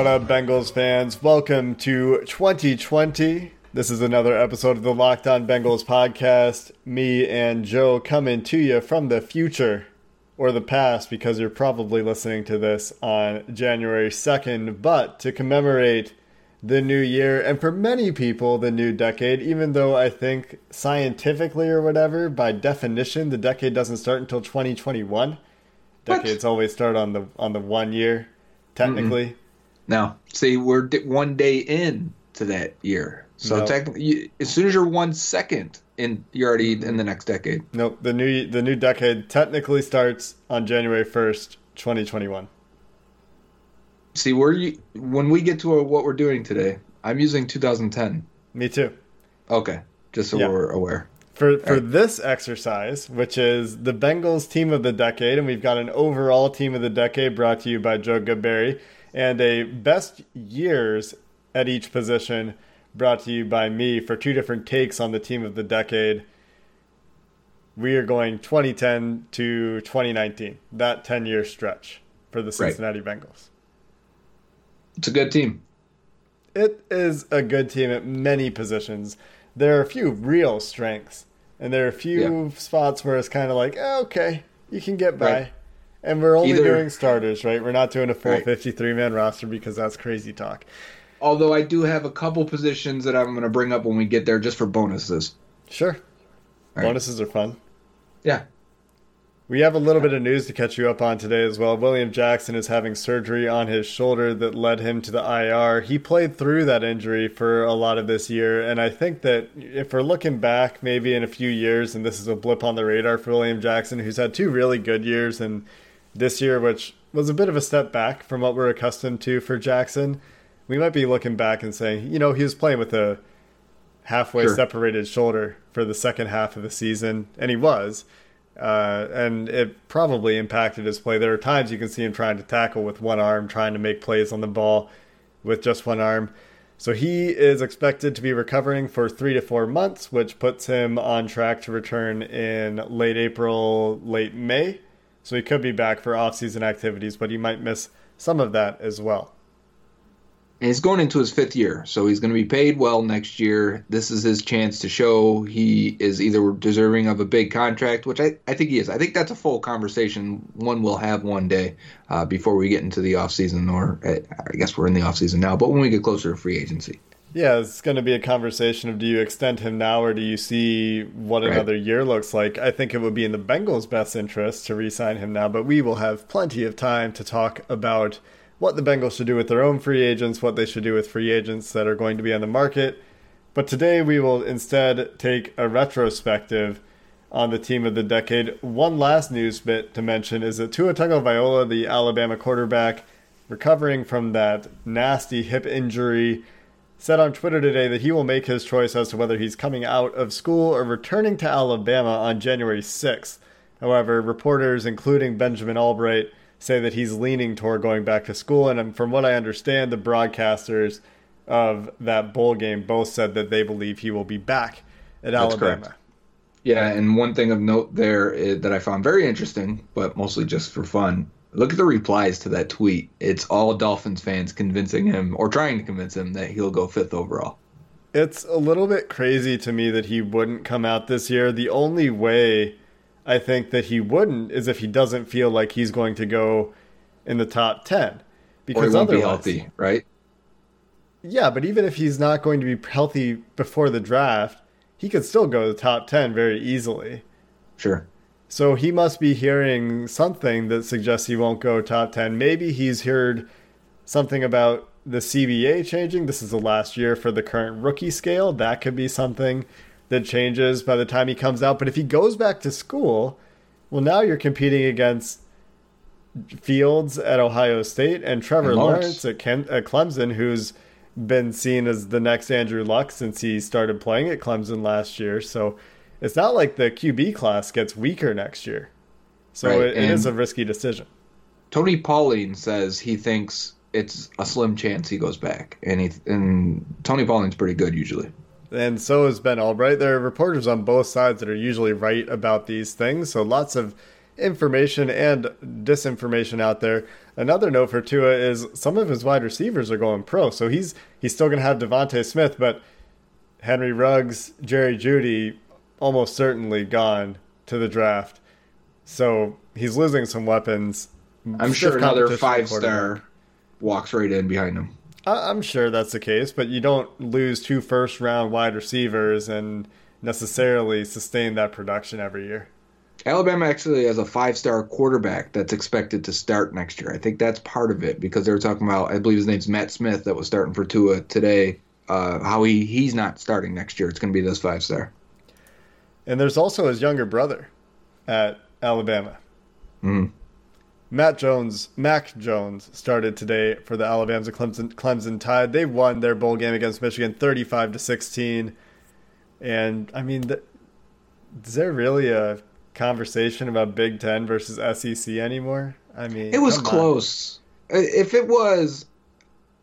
What up, Bengals fans? Welcome to 2020. This is another episode of the Locked On Bengals podcast. Me and Joe coming to you from the future or the past because you're probably listening to this on January 2nd, but to commemorate the new year and for many people the new decade even though i think scientifically or whatever by definition the decade doesn't start until 2021 decades always start on the on the one year technically mm no, see, we're one day in to that year. So nope. technically, you, as soon as you're one second in, you're already in mm-hmm. the next decade. Nope. The new the new decade technically starts on January first, 2021. See, where you when we get to what we're doing today, I'm using 2010. Me too. Okay, just so yeah. we're aware. For for right. this exercise, which is the Bengals team of the decade, and we've got an overall team of the decade brought to you by Joe Goodberry and a best years at each position brought to you by me for two different takes on the team of the decade. We are going 2010 to 2019, that 10 year stretch for the Cincinnati right. Bengals. It's a good team. It is a good team at many positions. There are a few real strengths, and there are a few yeah. spots where it's kind of like, okay, you can get by. Right. And we're only Either, doing starters, right? We're not doing a full right. 53 man roster because that's crazy talk. Although I do have a couple positions that I'm going to bring up when we get there just for bonuses. Sure. All bonuses right. are fun. Yeah. We have a little bit of news to catch you up on today as well. William Jackson is having surgery on his shoulder that led him to the IR. He played through that injury for a lot of this year, and I think that if we're looking back maybe in a few years, and this is a blip on the radar for William Jackson, who's had two really good years and this year, which was a bit of a step back from what we're accustomed to for Jackson, we might be looking back and saying, you know, he was playing with a halfway sure. separated shoulder for the second half of the season, and he was. Uh, and it probably impacted his play. There are times you can see him trying to tackle with one arm, trying to make plays on the ball with just one arm. So he is expected to be recovering for three to four months, which puts him on track to return in late April, late May. So he could be back for off-season activities, but he might miss some of that as well. And he's going into his fifth year, so he's going to be paid well next year. This is his chance to show he is either deserving of a big contract, which I, I think he is. I think that's a full conversation one will have one day uh, before we get into the offseason, or uh, I guess we're in the offseason now, but when we get closer to free agency. Yeah, it's going to be a conversation of do you extend him now or do you see what right. another year looks like? I think it would be in the Bengals' best interest to re sign him now, but we will have plenty of time to talk about what the Bengals should do with their own free agents, what they should do with free agents that are going to be on the market. But today we will instead take a retrospective on the team of the decade. One last news bit to mention is that Tua Tagovailoa, the Alabama quarterback, recovering from that nasty hip injury said on Twitter today that he will make his choice as to whether he's coming out of school or returning to Alabama on January 6th. However, reporters, including Benjamin Albright, say that he's leaning toward going back to school. And um, from what I understand, the broadcasters of that bowl game both said that they believe he will be back at That's Alabama. Correct. Yeah, and one thing of note there is, that I found very interesting, but mostly just for fun, Look at the replies to that tweet. It's all Dolphins fans convincing him or trying to convince him that he'll go fifth overall. It's a little bit crazy to me that he wouldn't come out this year. The only way I think that he wouldn't is if he doesn't feel like he's going to go in the top 10. Because or he otherwise, be healthy, right? Yeah, but even if he's not going to be healthy before the draft, he could still go to the top 10 very easily. Sure. So he must be hearing something that suggests he won't go top 10. Maybe he's heard something about the CBA changing. This is the last year for the current rookie scale. That could be something that changes by the time he comes out. But if he goes back to school, well, now you're competing against Fields at Ohio State and Trevor and Lawrence. Lawrence, at, Ken, at Clemson, who's been seen as the next Andrew Luck since he started playing at Clemson last year. So it's not like the QB class gets weaker next year. So right. it, it is a risky decision. Tony Pauline says he thinks it's a slim chance he goes back, and he and Tony Pauline's pretty good usually. And so is Ben Albright. There are reporters on both sides that are usually right about these things. So lots of information and disinformation out there. Another note for Tua is some of his wide receivers are going pro, so he's he's still going to have DeVonta Smith, but Henry Ruggs, Jerry Jeudy, almost certainly gone to the draft. So he's losing some weapons. I'm sure another five star walks right in behind him. I'm sure that's the case, but you don't lose two first round wide receivers and necessarily sustain that production every year. Alabama actually has a five star quarterback that's expected to start next year. I think that's part of it because they were talking about, I believe his name's Matt Smith, that was starting for Tua today. Uh, how he, he's not starting next year. It's going to be this five star. And there's also his younger brother at Alabama. Mm-hmm. Matt Jones, Mac Jones, started today for the Alabama Clemson, Clemson Tide. They won their bowl game against Michigan, thirty-five to sixteen. And I mean, th- is there really a conversation about Big Ten versus SEC anymore? I mean, it was close. On. If it was,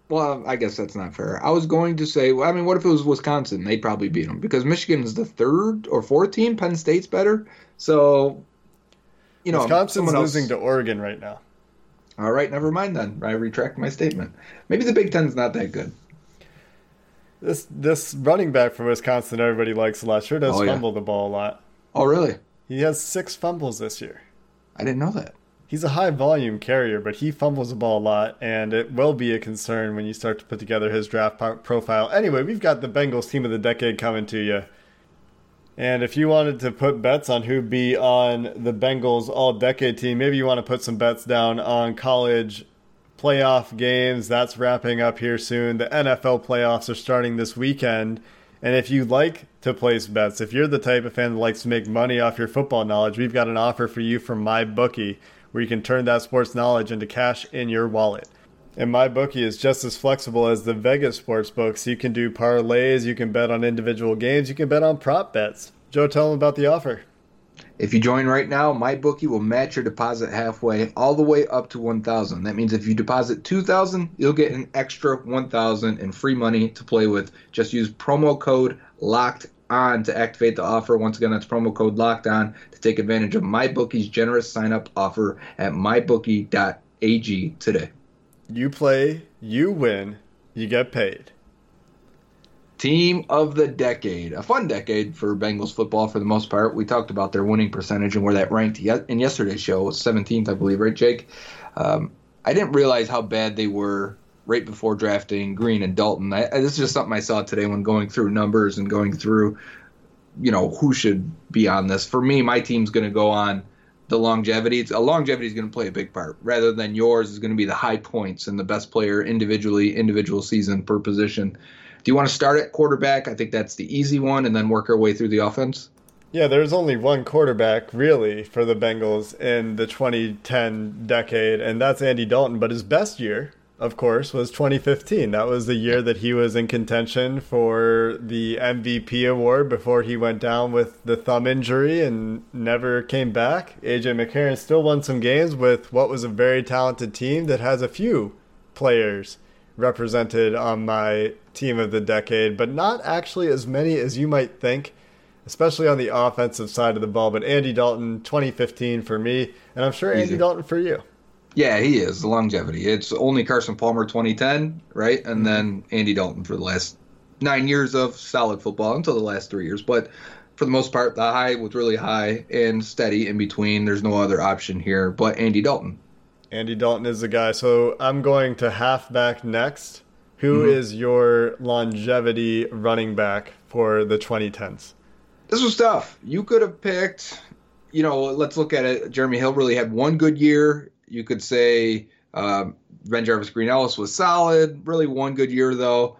well, I guess that's not fair. I was going to say, well, I mean, what if it was Wisconsin? They'd probably beat them because Michigan is the third or fourth team. Penn State's better, so you know, Wisconsin's losing to Oregon right now. All right, never mind then. I retract my statement. Maybe the Big Ten's not that good. This this running back from Wisconsin, everybody likes a lot. Sure does oh, fumble yeah. the ball a lot. Oh, really? He has six fumbles this year. I didn't know that. He's a high volume carrier, but he fumbles the ball a lot, and it will be a concern when you start to put together his draft profile. Anyway, we've got the Bengals team of the decade coming to you. And if you wanted to put bets on who'd be on the Bengals all decade team, maybe you want to put some bets down on college playoff games. That's wrapping up here soon. The NFL playoffs are starting this weekend. And if you like to place bets, if you're the type of fan that likes to make money off your football knowledge, we've got an offer for you from MyBookie where you can turn that sports knowledge into cash in your wallet. And MyBookie is just as flexible as the Vegas sports books. You can do parlays, you can bet on individual games, you can bet on prop bets. Joe, tell them about the offer. If you join right now, MyBookie will match your deposit halfway, all the way up to 1000 That means if you deposit 2000 you'll get an extra 1000 in free money to play with. Just use promo code LOCKED on to activate the offer. Once again, that's promo code locked on to take advantage of MyBookie's generous sign up offer at mybookie.ag today. You play, you win, you get paid. Team of the decade. A fun decade for Bengals football for the most part. We talked about their winning percentage and where that ranked in yesterday's show. It was 17th, I believe, right, Jake? Um, I didn't realize how bad they were right before drafting Green and Dalton. I, this is just something I saw today when going through numbers and going through, you know, who should be on this. For me, my team's going to go on – the longevity. It's, a longevity is going to play a big part rather than yours is going to be the high points and the best player individually, individual season per position. Do you want to start at quarterback? I think that's the easy one, and then work our way through the offense. Yeah, there's only one quarterback really for the Bengals in the 2010 decade, and that's Andy Dalton. But his best year of course, was 2015. That was the year that he was in contention for the MVP award before he went down with the thumb injury and never came back. AJ McCarron still won some games with what was a very talented team that has a few players represented on my team of the decade, but not actually as many as you might think, especially on the offensive side of the ball. But Andy Dalton, 2015 for me, and I'm sure Easy. Andy Dalton for you. Yeah, he is the longevity. It's only Carson Palmer 2010, right, and mm-hmm. then Andy Dalton for the last nine years of solid football until the last three years. But for the most part, the high was really high and steady in between. There's no other option here but Andy Dalton. Andy Dalton is the guy. So I'm going to halfback next. Who mm-hmm. is your longevity running back for the 2010s? This was tough. You could have picked, you know, let's look at it. Jeremy Hill really had one good year you could say um, BenJarvus Green-Ellis was solid. Really one good year though.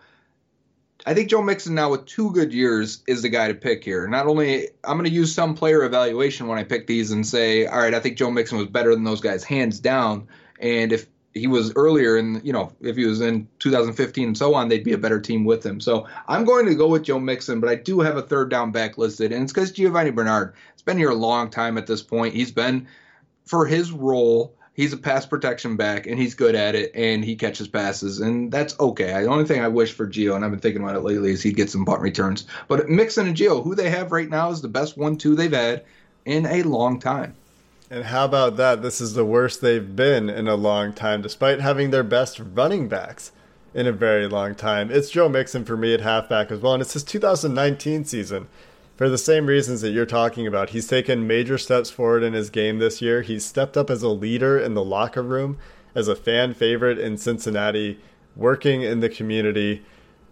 I think Joe Mixon now with two good years is the guy to pick here. Not only I'm going to use some player evaluation when I pick these and say, all right, I think Joe Mixon was better than those guys hands down. And if he was earlier in, you know, if he was in 2015 and so on, they'd be a better team with him. So I'm going to go with Joe Mixon, but I do have a third down back listed, and it's because Giovani Bernard. It's been here a long time at this point. He's been for his role he's a pass protection back and he's good at it and he catches passes and that's okay. The only thing I wish for Gio and I've been thinking about it lately is he'd get some punt returns. But Mixon and Gio, who they have right now is the best one-two they've had in a long time. And how about that? This is the worst they've been in a long time, despite having their best running backs in a very long time. It's Joe Mixon for me at halfback as well, and it's his 2019 season for the same reasons that you're talking about. He's taken major steps forward in his game this year. He's stepped up as a leader in the locker room, as a fan favorite in Cincinnati, working in the community,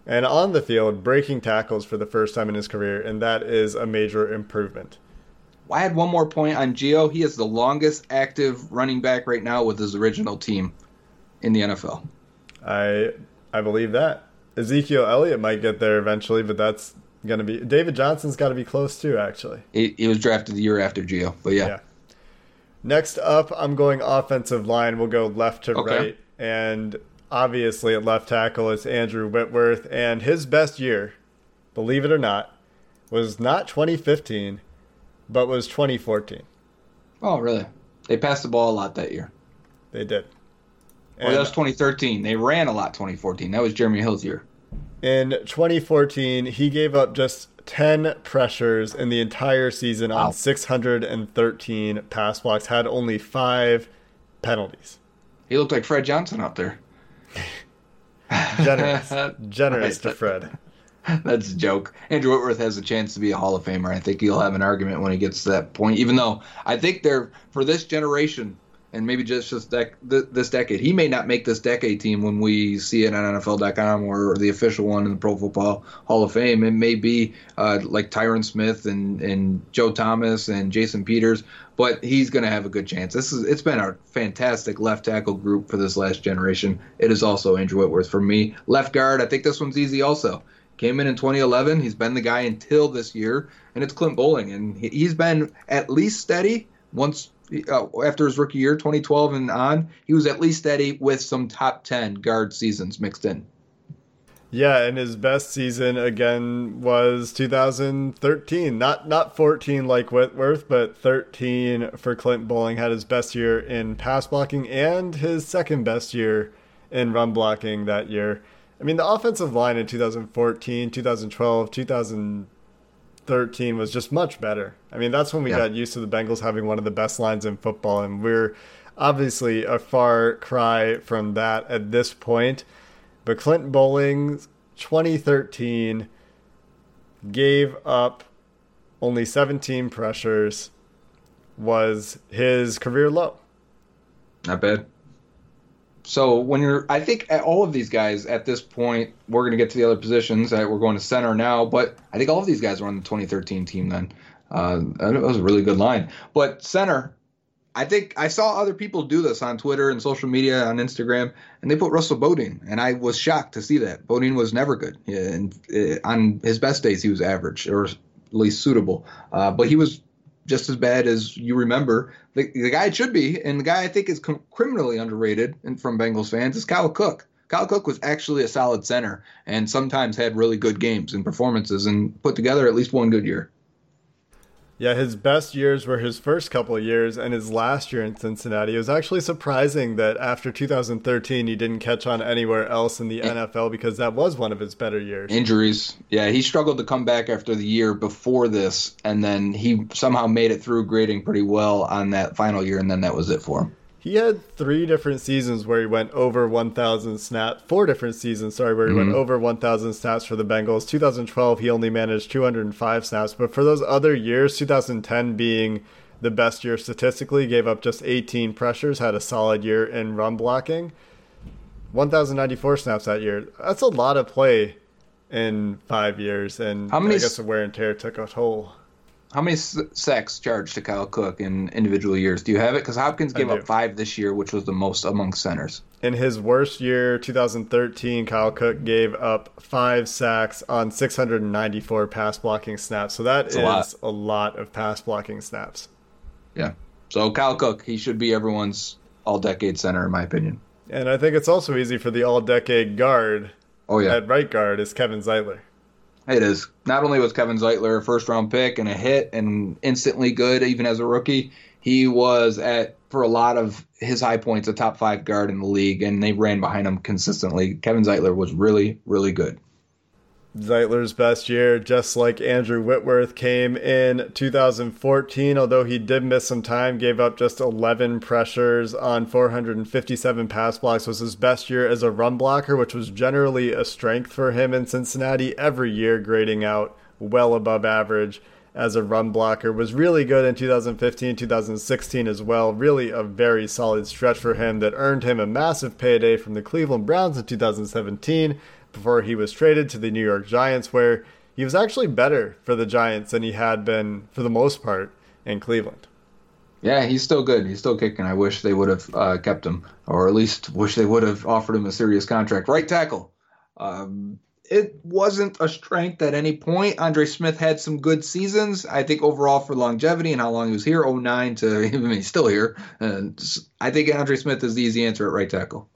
and on the field, breaking tackles for the first time in his career, and that is a major improvement. I had one more point on Gio. He is the longest active running back right now with his original team in the NFL. I I believe that. Ezekiel Elliott might get there eventually, but that's going to be David Johnson's got to be close too. Actually, he, he, was drafted the year after Gio, but yeah. yeah. Next up, I'm going offensive line. We'll go left to okay. right, and obviously at left tackle is Andrew Whitworth, and his best year, believe it or not, was not 2015, but was 2014. Oh, really? They passed the ball a lot that year. They did. Well, that was 2013. They ran a lot 2014. That was Jeremy Hill's year. In 2014, he gave up just 10 pressures in the entire season wow. on 613 pass blocks, had only five penalties. He looked like Fred Johnson out there. generous. Generous right. to Fred. That's a joke. Andrew Whitworth has a chance to be a Hall of Famer. I think he'll have an argument when he gets to that point, even though I think they're, for this generation, and maybe just just dec- th- this decade. He may not make this decade team when we see it on NFL.com or the official one in the Pro Football Hall of Fame. It may be uh, like Tyron Smith and, and Joe Thomas and Jason Peters, but he's going to have a good chance. This is it's been a fantastic left tackle group for this last generation. It is also Andrew Whitworth for me. Left guard, I think this one's easy also. Came in in 2011. He's been the guy until this year, and it's Clint Boling, and he's been at least steady once Uh, after his rookie year, 2012 and on, he was at least steady with some top 10 guard seasons mixed in. Yeah, and his best season again was 2013. Not not 14 like Whitworth, but 13 for Clint Boling had his best year in pass blocking and his second best year in run blocking that year. I mean, the offensive line in 2014, 2012, 2000 13 was just much better. I mean, that's when we yeah. got used to the Bengals having one of the best lines in football, and we're obviously a far cry from that at this point. But Clinton Boling's 2013 gave up only 17 pressures, was his career low. Not bad. So when you're, I think all of these guys at this point, we're going to get to the other positions. We're going to center now, but I think all of these guys were on the 2013 team then. Uh, it was a really good line. But center, I think I saw other people do this on Twitter and social media, on Instagram, and they put Russell Bodine, and I was shocked to see that. Bodine was never good. And uh, on his best days, he was average or at least suitable. Uh, but he was just as bad as you remember. The, the guy it should be, and the guy I think is com- criminally underrated and from Bengals fans is Kyle Cook. Kyle Cook was actually a solid center and sometimes had really good games and performances and put together at least one good year. Yeah, his best years were his first couple of years and his last year in Cincinnati. It was actually surprising that after 2013 he didn't catch on anywhere else in the NFL because that was one of his better years. Injuries. Yeah, he struggled to come back after the year before this and then he somehow made it through grading pretty well on that final year and then that was it for him. He had three different seasons where he went over 1,000 snaps. Four different seasons, sorry, where he mm-hmm. went over 1,000 snaps for the Bengals. 2012, he only managed 205 snaps. But for those other years, 2010 being the best year statistically, gave up just 18 pressures, had a solid year in run blocking. 1,094 snaps that year. That's a lot of play in five years. And How many, I guess the wear and tear took a toll. How many sacks charged to Kyle Cook in individual years? Do you have it? Because Hopkins gave up five this year, which was the most among centers. In his worst year, 2013, Kyle Cook gave up five sacks on 694 pass blocking snaps. So that That's is a lot. a lot of pass blocking snaps. Yeah. So Kyle Cook, he should be everyone's all decade center, in my opinion. And I think it's also easy for the all decade guard. Oh yeah. At right guard is Kevin Zeitler. It is. Not only was Kevin Zeitler a first round pick and a hit and instantly good even as a rookie, he was at for a lot of his high points a top five guard in the league and they ran behind him consistently. Kevin Zeitler was really, really good. Zeitler's best year, just like Andrew Whitworth, came in 2014. Although he did miss some time, gave up just 11 pressures on 457 pass blocks, was his best year as a run blocker, which was generally a strength for him in Cincinnati. Every year, grading out well above average as a run blocker. Was really good in 2015, 2016 as well. Really a very solid stretch for him that earned him a massive payday from the Cleveland Browns in 2017 before he was traded to the New York Giants, where he was actually better for the Giants than he had been for the most part in Cleveland. Yeah, he's still good. He's still kicking. I wish they would have uh, kept him, or at least wish they would have offered him a serious contract. Right tackle. Um, it wasn't a strength at any point. Andre Smith had some good seasons. I think overall for longevity and how long he was here, 09 to I mean, he's still here. And I think Andre Smith is the easy answer at right tackle.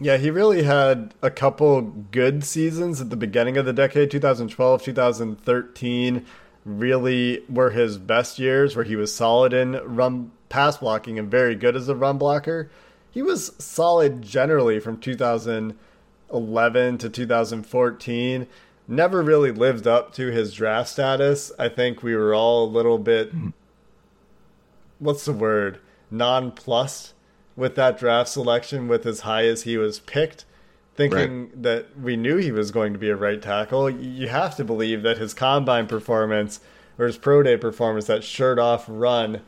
Yeah, he really had a couple good seasons at the beginning of the decade. 2012, 2013 really were his best years where he was solid in run pass blocking and very good as a run blocker. He was solid generally from 2011 to 2014. Never really lived up to his draft status. I think we were all a little bit what's the word? nonplussed with that draft selection with as high as he was picked, thinking right. that we knew he was going to be a right tackle. You have to believe that his combine performance or his pro day performance, that shirt off run,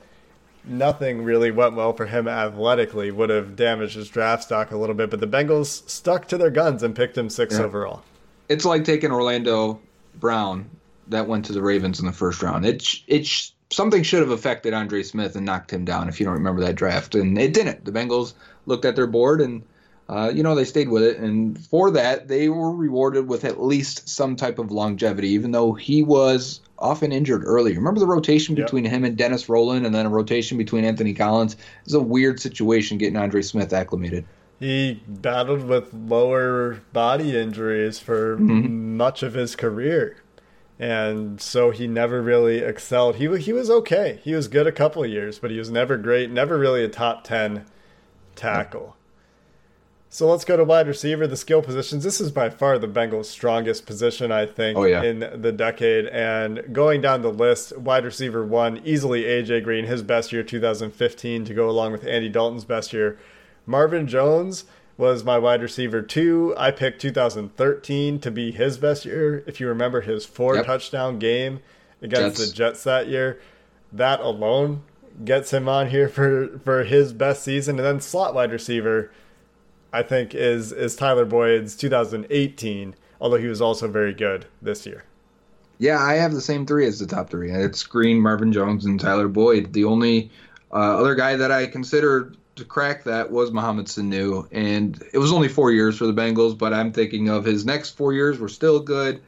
nothing really went well for him athletically, would have damaged his draft stock a little bit. But the Bengals stuck to their guns and picked him six yeah. overall. It's like taking Orlando Brown that went to the Ravens in the first round. It's it's something should have affected Andre Smith and knocked him down if you don't remember that draft, and it didn't. The Bengals looked at their board and. Uh, you know, they stayed with it. And for that, they were rewarded with at least some type of longevity, even though he was often injured early. Remember the rotation between yep. him and Dennis Roland and then a rotation between Anthony Collins? It's a weird situation getting Andre Smith acclimated. He battled with lower body injuries for mm-hmm. much of his career and so he never really excelled. He he was okay. He was good a couple of years, but he was never great. Never really a top ten tackle. So let's go to wide receiver, the skill positions. This is by far the Bengals' strongest position, I think, oh, yeah. in the decade. And going down the list, wide receiver one, easily AJ Green, his best year, 2015, to go along with Andy Dalton's best year. Marvin Jones, was my wide receiver two. I picked 2013 to be his best year. If you remember his four yep. touchdown game against Jets. the Jets that year, that alone gets him on here for for his best season. And then slot wide receiver, I think is is Tyler Boyd's 2018. Although he was also very good this year. Yeah, I have the same three as the top three. It's Green, Marvin Jones, and Tyler Boyd. The only uh, other guy that I considered to crack that was Mohamed Sanu, and it was only four years for the Bengals. But I'm thinking of his next four years were still good.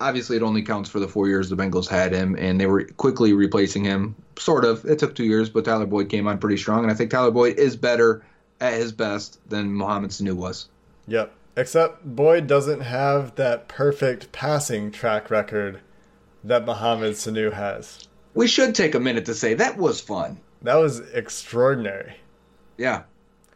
Obviously, it only counts for the four years the Bengals had him, and they were quickly replacing him. Sort of. It took two years, but Tyler Boyd came on pretty strong, and I think Tyler Boyd is better at his best than Mohamed Sanu was. Yep. Except Boyd doesn't have that perfect passing track record that Mohamed Sanu has. We should take a minute to say that was fun. That was extraordinary. Yeah.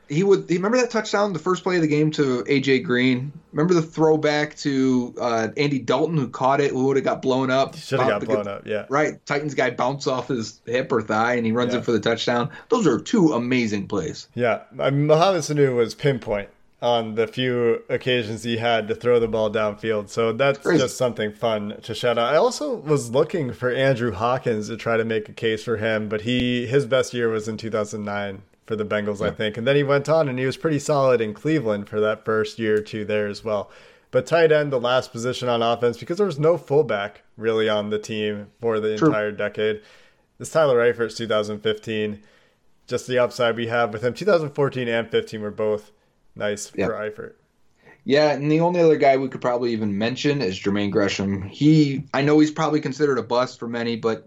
He would. He remember that touchdown, the first play of the game to AJ Green. Remember the throwback to uh, Andy Dalton, who caught it, who would have got blown up. Should have got blown up. Yeah. Right. Titans guy bounce off his hip or thigh, and he runs yeah. it for the touchdown. Those are two amazing plays. Yeah, I mean, Mohamed Sanu was pinpoint on the few occasions he had to throw the ball downfield. So that's Crazy. just something fun to shout out. I also was looking for Andrew Hawkins to try to make a case for him, but he his best year was in 2009 for the Bengals, yeah. I think. And then he went on and he was pretty solid in Cleveland for that first year or two there as well. But tight end, the last position on offense, because there was no fullback really on the team for the True. entire decade. This Tyler Eifert's 2015. Just the upside we have with him. 2014 and 15 were both nice yep. for Eifert. Yeah, and the only other guy we could probably even mention is Jermaine Gresham. He, I know he's probably considered a bust for many, but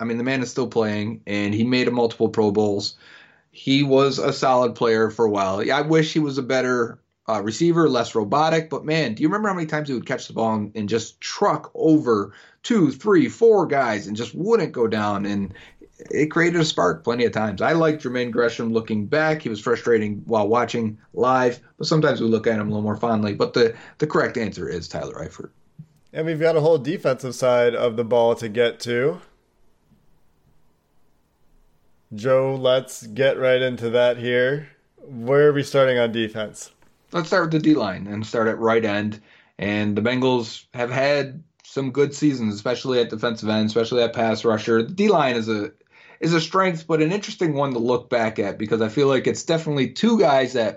I mean the man is still playing, and he made a multiple Pro Bowls. He was a solid player for a while. I wish he was a better uh, receiver, less robotic. But man, do you remember how many times he would catch the ball and, and, just truck over two, three, four guys and just wouldn't go down? And it created a spark plenty of times. I like Jermaine Gresham looking back. He was frustrating while watching live, but sometimes we look at him a little more fondly. But the, the correct answer is Tyler Eifert. And we've got a whole defensive side of the ball to get to. Joe, let's get right into that here. Where are we starting on defense? Let's start with the D line and start at right end. And the Bengals have had some good seasons, especially at defensive end, especially at pass rusher. The D line is a is a strength, but an interesting one to look back at because I feel like it's definitely two guys that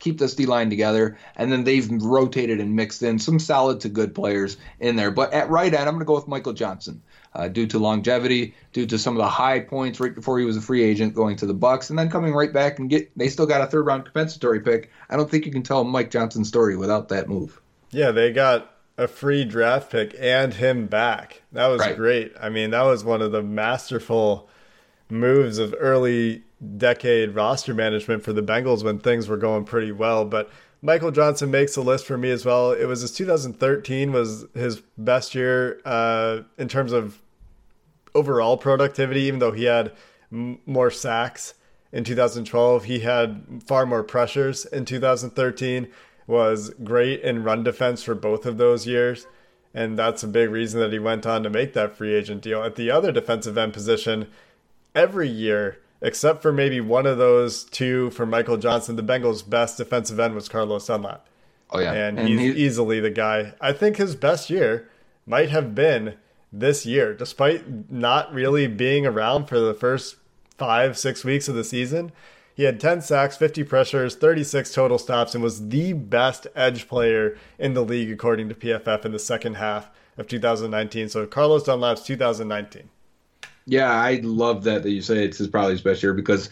keep this D line together, and then they've rotated and mixed in some solid to good players in there. But at right end, I'm going to go with Michael Johnson. Uh, due to longevity, due to some of the high points right before he was a free agent going to the Bucks, and then coming right back and get they still got a third round compensatory pick. I don't think you can tell Mike Johnson's story without that move. Yeah, they got a free draft pick and him back. That was right. great. I mean, that was one of the masterful moves of early decade roster management for the Bengals when things were going pretty well. But Michael Johnson makes the list for me as well. It was his 2013 was his best year uh, in terms of overall productivity, even though he had m- more sacks in 2012. He had far more pressures in 2013. Was great in run defense for both of those years. And that's a big reason that he went on to make that free agent deal. At the other defensive end position, every year, except for maybe one of those two for Michael Johnson, the Bengals' best defensive end was Carlos Dunlap. Oh yeah, and, and he's, he's easily the guy. I think his best year might have been this year, despite not really being around for the first five, six weeks of the season. He had 10 sacks, 50 pressures, 36 total stops, and was the best edge player in the league, according to PFF, in the second half of 2019. So Carlos Dunlap's 2019. Yeah, I love that that you say it's probably his best year because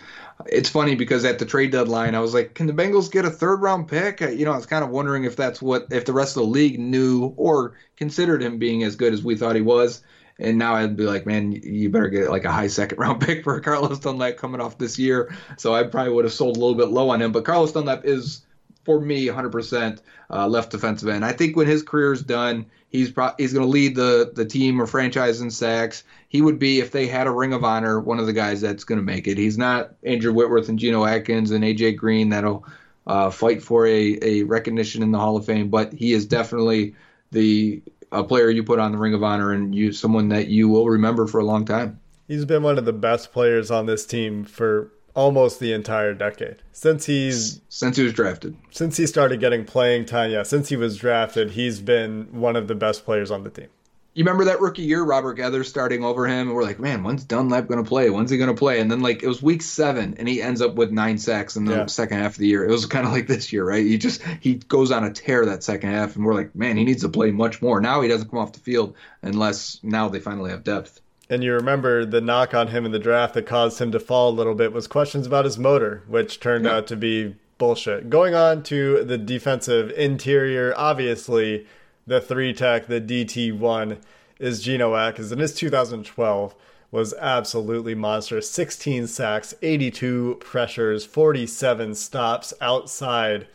it's funny because at the trade deadline I was like, can the Bengals get a third round pick? You know, I was kind of wondering if that's what if the rest of the league knew or considered him being as good as we thought he was. And now I'd be like, man, you better get like a high second round pick for Carlos Dunlap coming off this year. So I probably would have sold a little bit low on him. But Carlos Dunlap is for me 100% uh, left defensive end. I think when his career is done, he's pro- he's going to lead the the team or franchise in sacks. He would be if they had a Ring of Honor, one of the guys that's going to make it. He's not Andrew Whitworth and Geno Atkins and AJ Green that'll uh, fight for a, a recognition in the Hall of Fame, but he is definitely the a player you put on the Ring of Honor and you someone that you will remember for a long time. He's been one of the best players on this team for almost the entire decade since he's since he was drafted. Since he started getting playing time, yeah, since he was drafted, he's been one of the best players on the team. You remember that rookie year, Robert Geathers starting over him, and we're like, man, when's Dunlap going to play? When's he going to play? And then like it was week seven, and he ends up with nine sacks in the yeah. second half of the year. It was kind of like this year, right? He just he goes on a tear that second half, and we're like, man, he needs to play much more. Now he doesn't come off the field unless now they finally have depth. And you remember the knock on him in the draft that caused him to fall a little bit was questions about his motor, which turned yeah. out to be bullshit. Going on to the defensive interior, obviously the three tech, the DT1 is Geno Atkins. And his 2012 was absolutely monstrous. 16 sacks, 82 pressures, 47 stops outside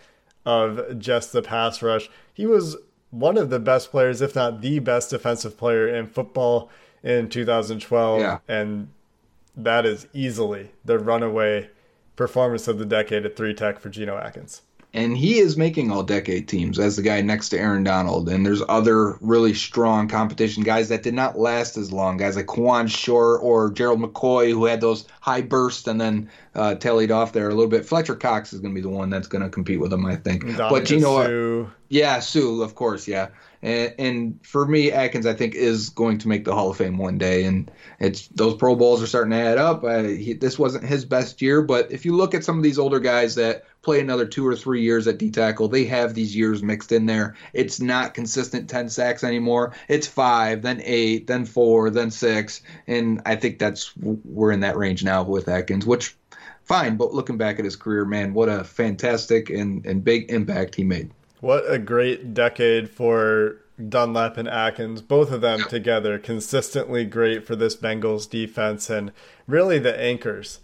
of just the pass rush. He was one of the best players, if not the best defensive player in football in 2012. Yeah. And that is easily the runaway performance of the decade at three tech for Geno Atkins. And he is making all decade teams as the guy next to Aaron Donald. And there's other really strong competition guys that did not last as long. Guys like Kawann Short or Gerald McCoy, who had those high bursts and then uh, tallied off there a little bit. Fletcher Cox is going to be the one that's going to compete with him, I think. Dominic but Geno, Suh. yeah, Suh, of course, yeah. And, for me, Atkins, I think, is going to make the Hall of Fame one day. And it's those Pro Bowls are starting to add up. Uh, he, this wasn't his best year, but if you look at some of these older guys that play another two or three years at D tackle. They have these years mixed in there. It's not consistent 10 sacks anymore. It's five, then eight, then four, then six. And I think that's, we're in that range now with Atkins, which fine. But looking back at his career, man, what a fantastic and, and big impact he made. What a great decade for Dunlap and Atkins, both of them together, consistently great for this Bengals defense and really the anchors,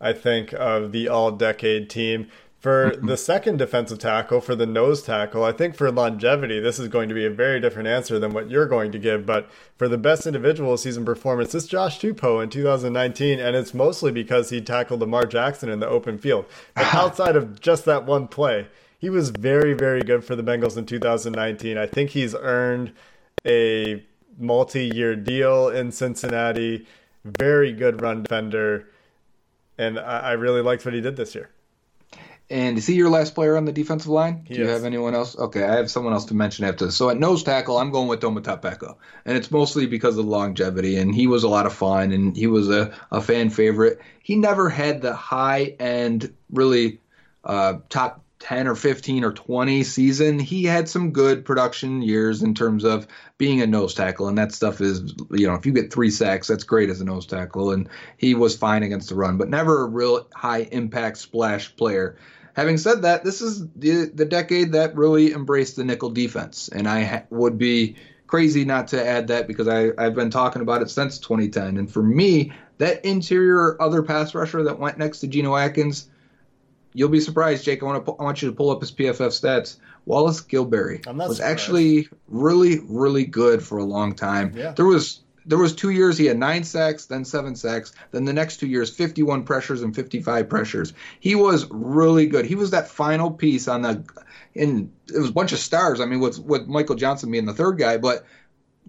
I think, of the all decade team. For mm-hmm. the second defensive tackle, for the nose tackle, I think for longevity, this is going to be a very different answer than what you're going to give. But for the best individual season performance, it's Josh Tupou in 2019, and it's mostly because he tackled Lamar Jackson in the open field. But outside of just that one play, he was very, very good for the Bengals in 2019. I think he's earned a multi year deal in Cincinnati. Very good run defender. And I, I really liked what he did this year. And is he your last player on the defensive line? He Do you is. have anyone else? Okay, I have someone else to mention after this. So at nose tackle, I'm going with Peko. And it's mostly because of longevity. And he was a lot of fun and he was a, a fan favorite. He never had the high end, really uh, top 10 or 15 or 20 season, he had some good production years in terms of being a nose tackle. And that stuff is, you know, if you get three sacks, that's great as a nose tackle. And he was fine against the run, but never a real high impact splash player. Having said that, this is the, the decade that really embraced the nickel defense. And I ha- would be crazy not to add that because I, I've been talking about it since 2010. And for me, that interior other pass rusher that went next to Geno Atkins you'll be surprised, Jake. I want to I want you to pull up his PFF stats. Wallace Gilberry was surprised. actually really really good for a long time. Yeah. There was there was two years he had nine sacks, then seven sacks, then the next two years 51 pressures and 55 pressures. He was really good. He was that final piece on the and it was a bunch of stars. I mean, with with Michael Johnson being the third guy, but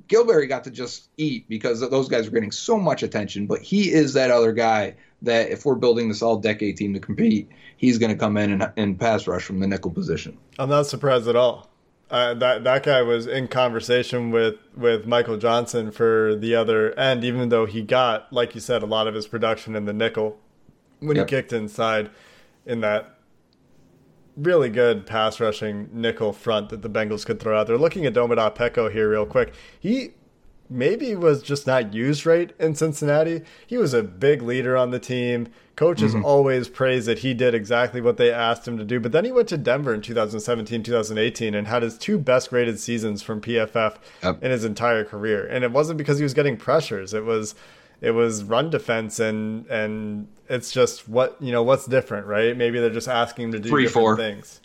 Gilberry got to just eat because those guys were getting so much attention. But he is that other guy that if we're building this all decade team to compete, he's going to come in and, and, pass rush from the nickel position. I'm not surprised at all. Uh, that that guy was in conversation with, with Michael Johnson for the other end, even though he got, like you said, a lot of his production in the nickel when yep. he kicked inside in that really good pass rushing nickel front that the Bengals could throw out there. Looking at Domata Peko here real quick, he maybe was just not used right in Cincinnati. He was a big leader on the team. Coaches mm-hmm. always praise that he did exactly what they asked him to do. But then he went to Denver in 2017, 2018 and had his two best graded seasons from PFF yep. in his entire career. And it wasn't because he was getting pressures. It was it was run defense and and it's just what you know what's different, right? Maybe they're just asking to do Three, different four. things.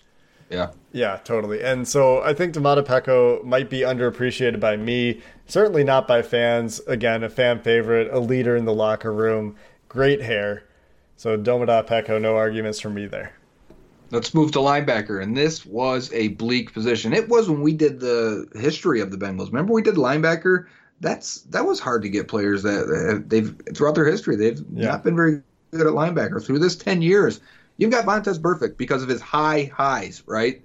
Yeah. Yeah, totally. And so I think Domata Peko might be underappreciated by me, certainly not by fans. Again, a fan favorite, a leader in the locker room, great hair. So Domata Peko, no arguments from me there. Let's move to linebacker, and this was a bleak position. It was when we did the history of the Bengals. Remember we did linebacker. That's that was hard to get players that they've throughout their history they've yeah. not been very good at linebacker through this ten years. You've got Vontaze Burfict because of his high highs, right?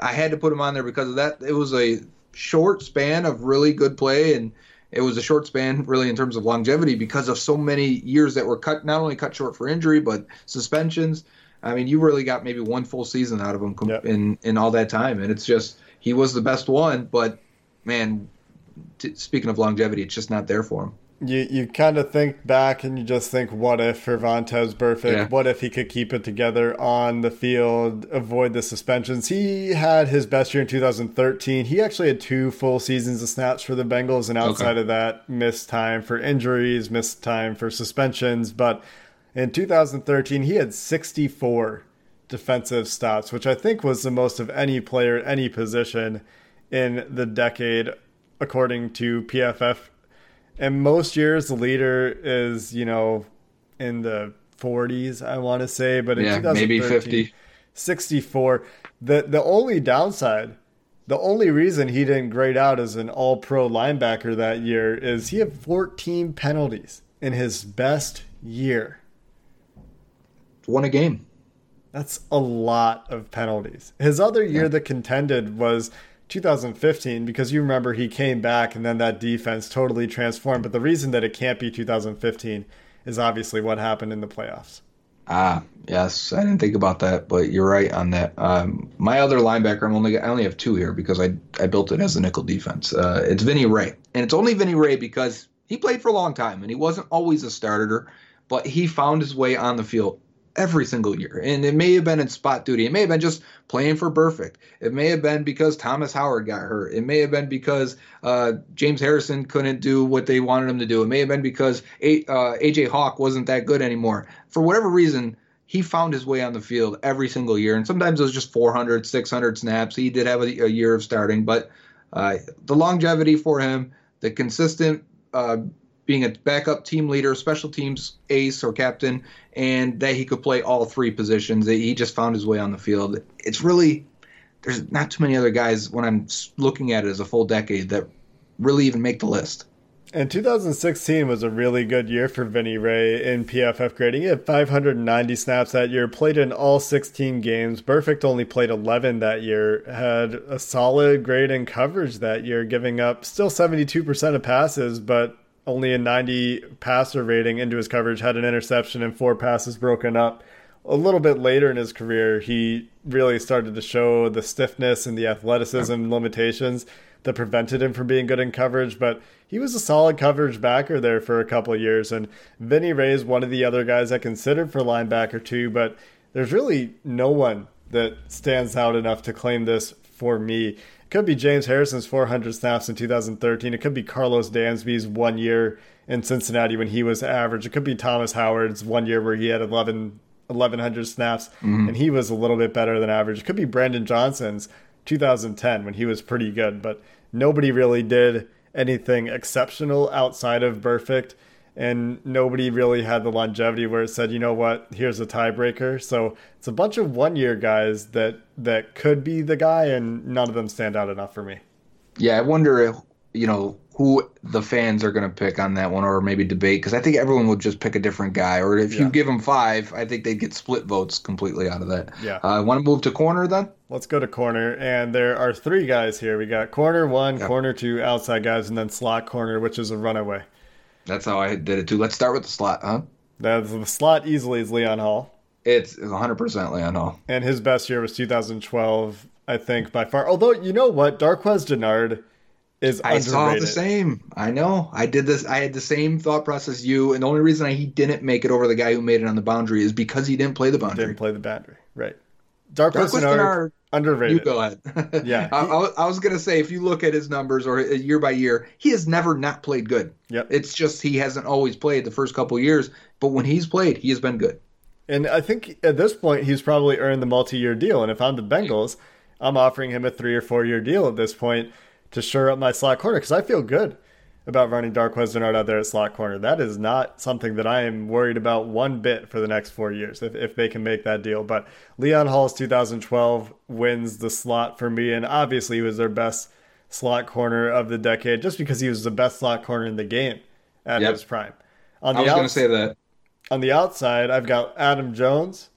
I had to put him on there because of that. It was a short span of really good play, and it was a short span, really, in terms of longevity because of so many years that were cut, not only cut short for injury, but suspensions. I mean, you really got maybe one full season out of him in in all that time, and it's just he was the best one. But man, t- speaking of longevity, it's just not there for him you you kind of think back and you just think, what if for Burfict? Yeah. What if he could keep it together on the field, avoid the suspensions? He had his best year in 2013. He actually had two full seasons of snaps for the Bengals, and outside okay. of that, missed time for injuries, missed time for suspensions. But in 2013, he had 64 defensive stops, which I think was the most of any player at any position in the decade, according to PFF and most years the leader is you know in the 40s i want to say but in yeah, maybe 50 64 the the only downside the only reason he didn't grade out as an all pro linebacker that year is he had 14 penalties in his best year. Won a game. That's a lot of penalties. His other year yeah. that contended was 2015 because you remember he came back and then that defense totally transformed. But the reason that it can't be 2015 is obviously what happened in the playoffs. Ah, yes, I didn't think about that, but you're right on that. Um, my other linebacker, I'm only I only have two here because I I built it as a nickel defense. Uh, it's Vinny Rey, and it's only Vinny Rey because he played for a long time and he wasn't always a starter, but he found his way on the field every single year. And it may have been in spot duty. It may have been just playing for Burfict. It may have been because Thomas Howard got hurt. It may have been because uh, James Harrison couldn't do what they wanted him to do. It may have been because a- uh, AJ Hawk wasn't that good anymore. For whatever reason, he found his way on the field every single year. And sometimes it was just 400, 600 snaps. He did have a, a year of starting, but uh, the longevity for him, the consistent uh, being a backup team leader, special teams ace or captain, and that he could play all three positions. He just found his way on the field. It's really there's not too many other guys when I'm looking at it as a full decade that really even make the list. And 2016 was a really good year for Vinny Rey in PFF grading. He had 590 snaps that year, played in all 16 games. Burfict only played 11 that year, had a solid grade in coverage that year, giving up still 72% of passes, but only a 90 passer rating into his coverage, had an interception and four passes broken up. A little bit later in his career, he really started to show the stiffness and the athleticism limitations that prevented him from being good in coverage, but he was a solid coverage backer there for a couple years. And Vinny Rey is one of the other guys I considered for linebacker too, but there's really no one that stands out enough to claim this for me. Could be James Harrison's 400 snaps in 2013. It could be Karlos Dansby's one year in Cincinnati when he was average. It could be Thomas Howard's one year where he had 11, 1,100 snaps mm-hmm. and he was a little bit better than average. It could be Brandon Johnson's 2010 when he was pretty good, but nobody really did anything exceptional outside of Burfict and nobody really had the longevity where it said, you know what, here's a tiebreaker. So it's a bunch of one year guys that that could be the guy, and none of them stand out enough for me. Yeah, I wonder if you know who the fans are going to pick on that one, or maybe debate because I think everyone would just pick a different guy. Or if yeah. you give them five, I think they'd get split votes completely out of that. Yeah. I uh, want to move to corner then. Let's go to corner, and there are three guys here. We got corner one, yep. corner two, outside guys, and then slot corner, which is a runaway. That's how I did it too. Let's start with the slot, huh? That's the slot easily is Leon Hall. It's 100% Leon Hall. And his best year was 2012, I think, by far. Although, you know what? Darqueze Dennard is I underrated. saw the same. I know. I did this. I had the same thought process you. And the only reason I, he didn't make it over the guy who made it on the boundary is because he didn't play the boundary. Didn't play the boundary. Right. Darqueze, Darqueze Dennard, underrated. You go ahead. yeah. I, I, was going to say, if you look at his numbers or uh, year by year, he has never not played good. Yep. It's just he hasn't always played the first couple years, but when he's played, he has been good. And I think at this point, he's probably earned the multi year deal. And if I'm the Bengals, I'm offering him a three or four year deal at this point to shore up my slot corner because I feel good about running Darqueze Dennard out there at slot corner. That is not something that I am worried about one bit for the next four years if, if they can make that deal. But Leon Hall's 2012 wins the slot for me, and obviously he was their best slot corner of the decade just because he was the best slot corner in the game at yep. his prime. On the I was going to say that. On the outside, I've got Adam Jones.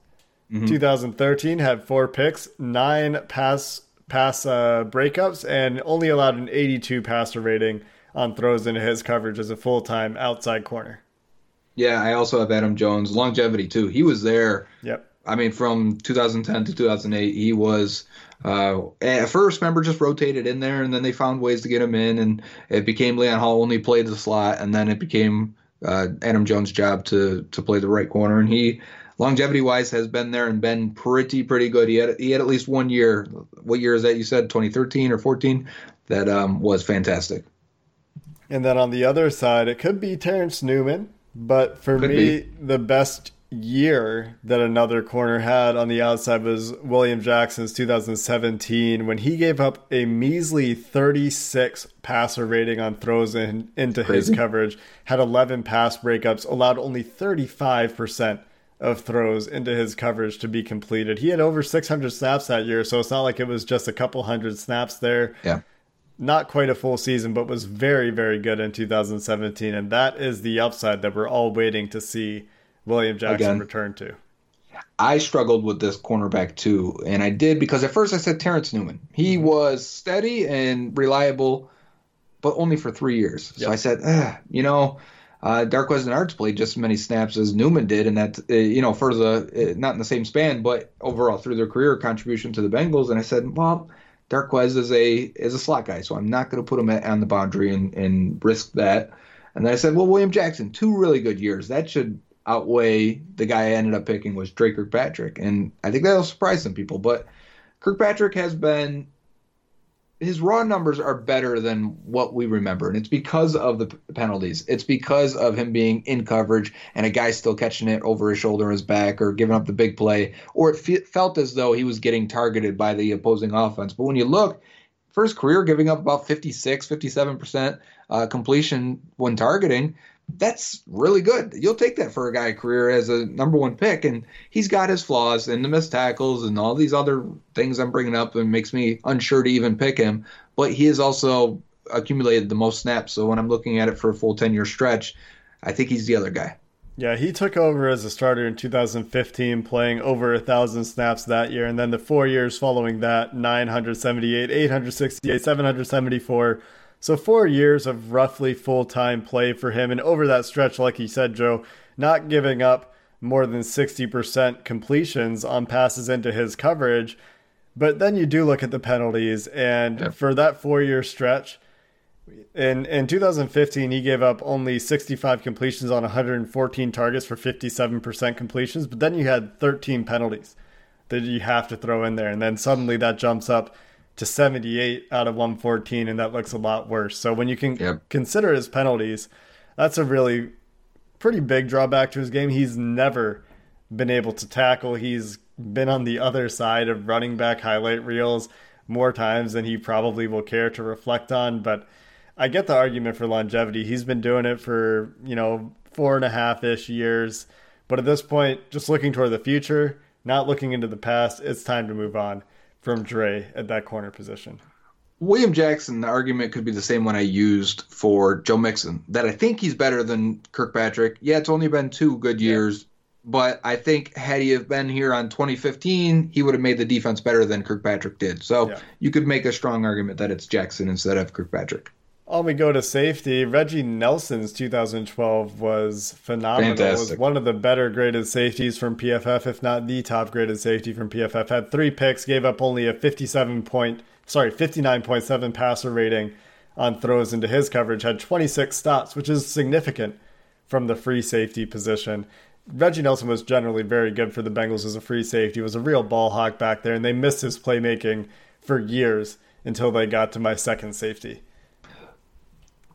Mm-hmm. 2013 had four picks, nine pass pass uh, breakups, and only allowed an 82 passer rating on throws into his coverage as a full time outside corner. Yeah, I also have Adam Jones longevity too. He was there. Yep. I mean, from 2010 to 2008, he was. Uh, at first, remember, just rotated in there, and then they found ways to get him in, and it became Leon Hall only played the slot, and then it became uh, Adam Jones' job to to play the right corner, and he longevity wise has been there and been pretty pretty good. He had he had at least one year. What year is that? You said 2013 or 14? That um, was fantastic. And then on the other side, it could be Terrence Newman. But for could me, be. the best year that another corner had on the outside was William Jackson's 2017 when he gave up a measly 36 passer rating on throws in, into his coverage, had 11 pass breakups, allowed only 35% of throws into his coverage to be completed. He had over 600 snaps that year, so it's not like it was just a couple hundred snaps there. Yeah not quite a full season, but was very, very good in 2017. And that is the upside that we're all waiting to see William Jackson Again, return to. I struggled with this cornerback too, and I did because at first I said Terrence Newman. He mm-hmm. was steady and reliable, but only for three years. So. I said, you know, uh, Darqueze Arts played just as many snaps as Newman did, and that uh, you know for the uh, not in the same span, but overall through their career contribution to the Bengals. And I said, well, Darqueze is a is a slot guy, so I'm not going to put him at, on the boundary and, and risk that. And then I said, well, William Jackson, two really good years. That should outweigh the guy I ended up picking was Dre Kirkpatrick, and I think that'll surprise some people. But Kirkpatrick has been his raw numbers are better than what we remember, and it's because of the penalties. It's because of him being in coverage and a guy still catching it over his shoulder his back or giving up the big play, or it fe- felt as though he was getting targeted by the opposing offense. But when you look, first career giving up about 56, 57% uh, completion when targeting, that's really good. You'll take that for a guy career as a number one pick, and he's got his flaws and the missed tackles and all these other things I'm bringing up and makes me unsure to even pick him. But he has also accumulated the most snaps. So when I'm looking at it for a full 10 year stretch, I think he's the other guy. Yeah, he took over as a starter in 2015, playing over a thousand snaps that year, and then the four years following that, 978, 868, 774. So four years of roughly full time play for him, and over that stretch, like you said, Joe, not giving up more than 60% completions on passes into his coverage. But then you do look at the penalties, and yep. for that four year stretch, in in 2015, he gave up only 65 completions on 114 targets for 57% completions, but then you had 13 penalties that you have to throw in there, and then suddenly that jumps up to 78 out of 114, and that looks a lot worse. So when you can yep. consider his penalties, that's a really pretty big drawback to his game. He's never been able to tackle. He's been on the other side of running back highlight reels more times than he probably will care to reflect on. But I get the argument for longevity. He's been doing it for, you know, four and a half ish years. But at this point, just looking toward the future, not looking into the past, it's time to move on from Dre at that corner position. William Jackson, the argument could be the same one I used for Joe Mixon. That I think he's better than Kirkpatrick. Yeah, it's only been two good years, yeah. but I think had he have been here on 2015, he would have made the defense better than Kirkpatrick did. So yeah. you could make a strong argument that it's Jackson instead of Kirkpatrick. On we go to safety. Reggie Nelson's 2012 was phenomenal. Fantastic. Was one of the better graded safeties from PFF, if not the top graded safety from PFF. Had three picks, gave up only a 57 point, sorry, 59.7 passer rating on throws into his coverage. Had 26 stops, which is significant from the free safety position. Reggie Nelson was generally very good for the Bengals as a free safety. He was a real ball hawk back there, and they missed his playmaking for years until they got to my second safety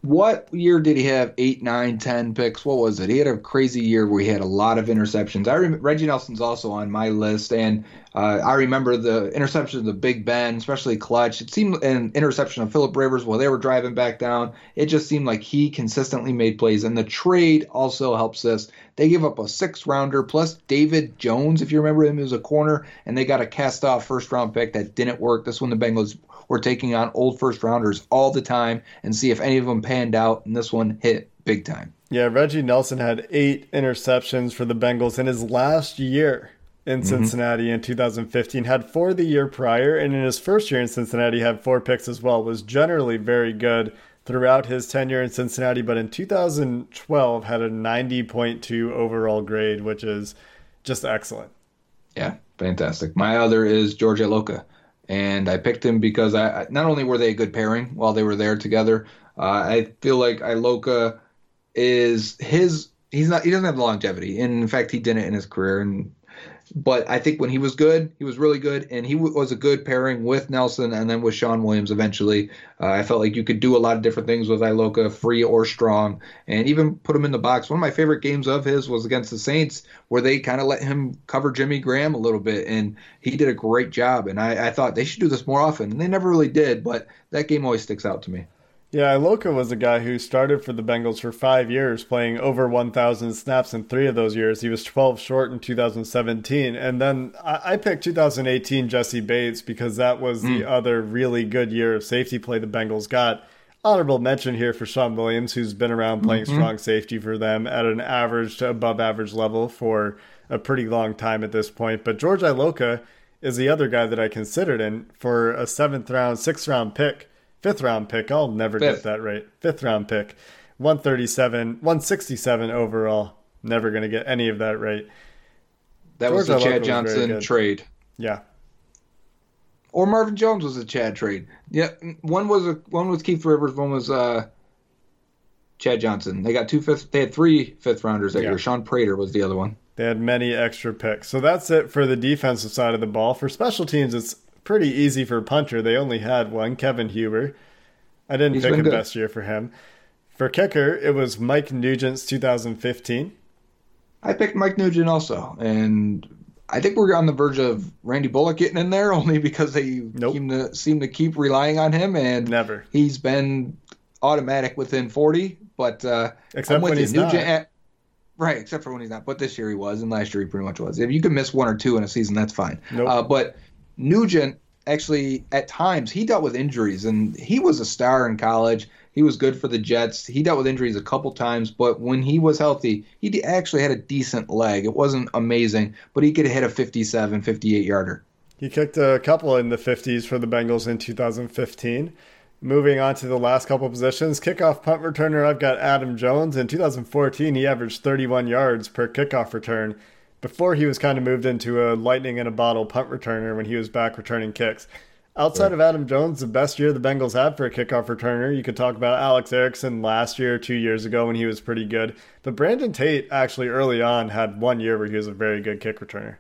what year did he have eight, nine, ten picks? What was it? He had a crazy year where he had a lot of interceptions. I rem- Reggie Nelson's also on my list, and uh, I remember the interception of the Big Ben, especially clutch. It seemed an interception of Philip Rivers while they were driving back down. It just seemed like he consistently made plays, and the trade also helps this. They give up a six rounder plus David Jones, if you remember him, he was a corner, and they got a cast off first round pick that didn't work. This one the Bengals we're taking on old first rounders all the time and see if any of them panned out. And this one hit big time. Yeah, Reggie Nelson had eight interceptions for the Bengals in his last year in mm-hmm. Cincinnati in 2015. Had four the year prior, and in his first year in Cincinnati, had four picks as well. Was generally very good throughout his tenure in Cincinnati, but in 2012 had a 90.2 overall grade, which is just excellent. Yeah, fantastic. My other is George Iloka and I picked him because I not only were they a good pairing while they were there together. Uh, I feel like Iloka is his. He's not. He doesn't have the longevity. In fact, he didn't in his career. And but I think when he was good, he was really good, and he w- was a good pairing with Nelson and then with Shawn Williams eventually. Uh, I felt like you could do a lot of different things with Iloka, free or strong, and even put him in the box. One of my favorite games of his was against the Saints, where they kind of let him cover Jimmy Graham a little bit, and he did a great job. And I, I thought they should do this more often, and they never really did, but that game always sticks out to me. Yeah, Iloka was a guy who started for the Bengals for five years, playing over 1,000 snaps in three of those years. He was 12 short in 2017. And then I, picked 2018 Jessie Bates because that was mm. the hmm. other really good year of safety play the Bengals got. Honorable mention here for Shawn Williams, who's been around playing mm-hmm. strong safety for them at an average to above average level for a pretty long time at this point. But George Iloka is the other guy that I considered, and for a seventh round, sixth round pick fifth round pick. I'll never Fifth. get that right. Fifth round pick 137, 167 overall. Never going to get any of that right. That was the Chad Johnson trade. Yeah. Or Marvin Jones was a Chad trade. Yeah, one was a one was Keith Rivers, one was uh, Chad Johnson. They got two fifth. They had three fifth rounders that yeah. year. Shaun Prater was the other one. They had many extra picks. So that's it for the defensive side of the ball. For special teams, it's pretty easy for punter. They only had one, Kevin Huber. I didn't He's pick a good. best year for him. For kicker, it was Mike Nugent's 2015. I picked Mike Nugent also, and I think we're on the verge of Randy Bullock getting in there only because they nope. seem to seem to keep relying on him, and never he's been automatic within 40. But uh, except when he's Nugent not. At, right, except for when he's not. But this year he was, and last year he pretty much was. If you can miss one or two in a season, that's fine. Nope. Uh, but Nugent actually at times he dealt with injuries, and he was a star in college. He was good for the Jets. He dealt with injuries a couple times, but when he was healthy, he actually had a decent leg. It wasn't amazing, but he could hit a 57, 58 yarder. He kicked a couple in the 50s for the Bengals in 2015. Moving on to the last couple positions, kickoff punt returner, I've got Adam Jones. In 2014, he averaged 31 yards per kickoff return before he was kind of moved into a lightning in a bottle punt returner when he was back returning kicks. Outside of Adam Jones, the best year the Bengals had for a kickoff returner, you could talk about Alex Erickson last year, two years ago when he was pretty good. But Brandon Tate actually early on had one year where he was a very good kick returner.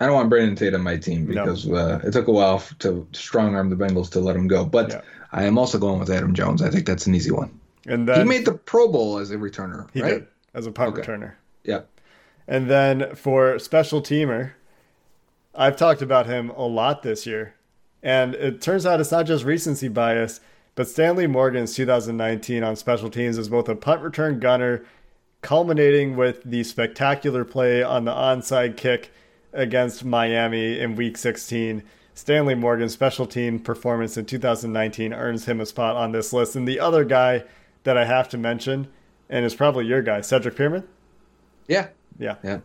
I don't want Brandon Tate on my team because no. uh, it took a while to strong arm the Bengals to let him go. But yeah. I am also going with Adam Jones. I think that's an easy one. And then, he made the Pro Bowl as a returner, he right? Did, as a punt okay. returner. Yeah. And then for special teamer, I've talked about him a lot this year and it turns out it's not just recency bias, but Stanley Morgan's 2019 on special teams is both a punt return gunner, culminating with the spectacular play on the onside kick against Miami in week 16. Stanley Morgan's special team performance in 2019 earns him a spot on this list. And the other guy that I have to mention, and is probably your guy, Cedric Peerman? Yeah. Yeah. Yeah.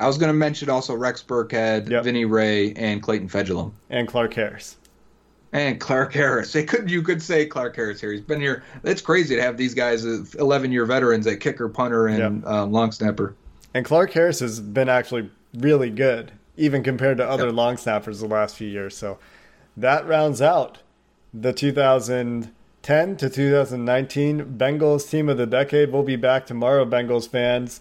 I was going to mention also Rex Burkhead, yep. Vinny Rey, and Clayton Fejedelem, and Clark Harris. And Clark Harris. They could you could say Clark Harris here. He's been here. It's crazy to have these guys, eleven year veterans at kicker, punter, and yep. um, long snapper. And Clark Harris has been actually really good, even compared to other yep. long snappers the last few years. So that rounds out the 2010 to 2019 Bengals team of the decade. We'll be back tomorrow, Bengals fans.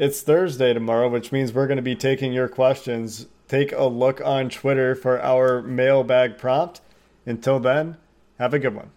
It's Thursday tomorrow, which means we're going to be taking your questions. Take a look on Twitter for our mailbag prompt. Until then, have a good one.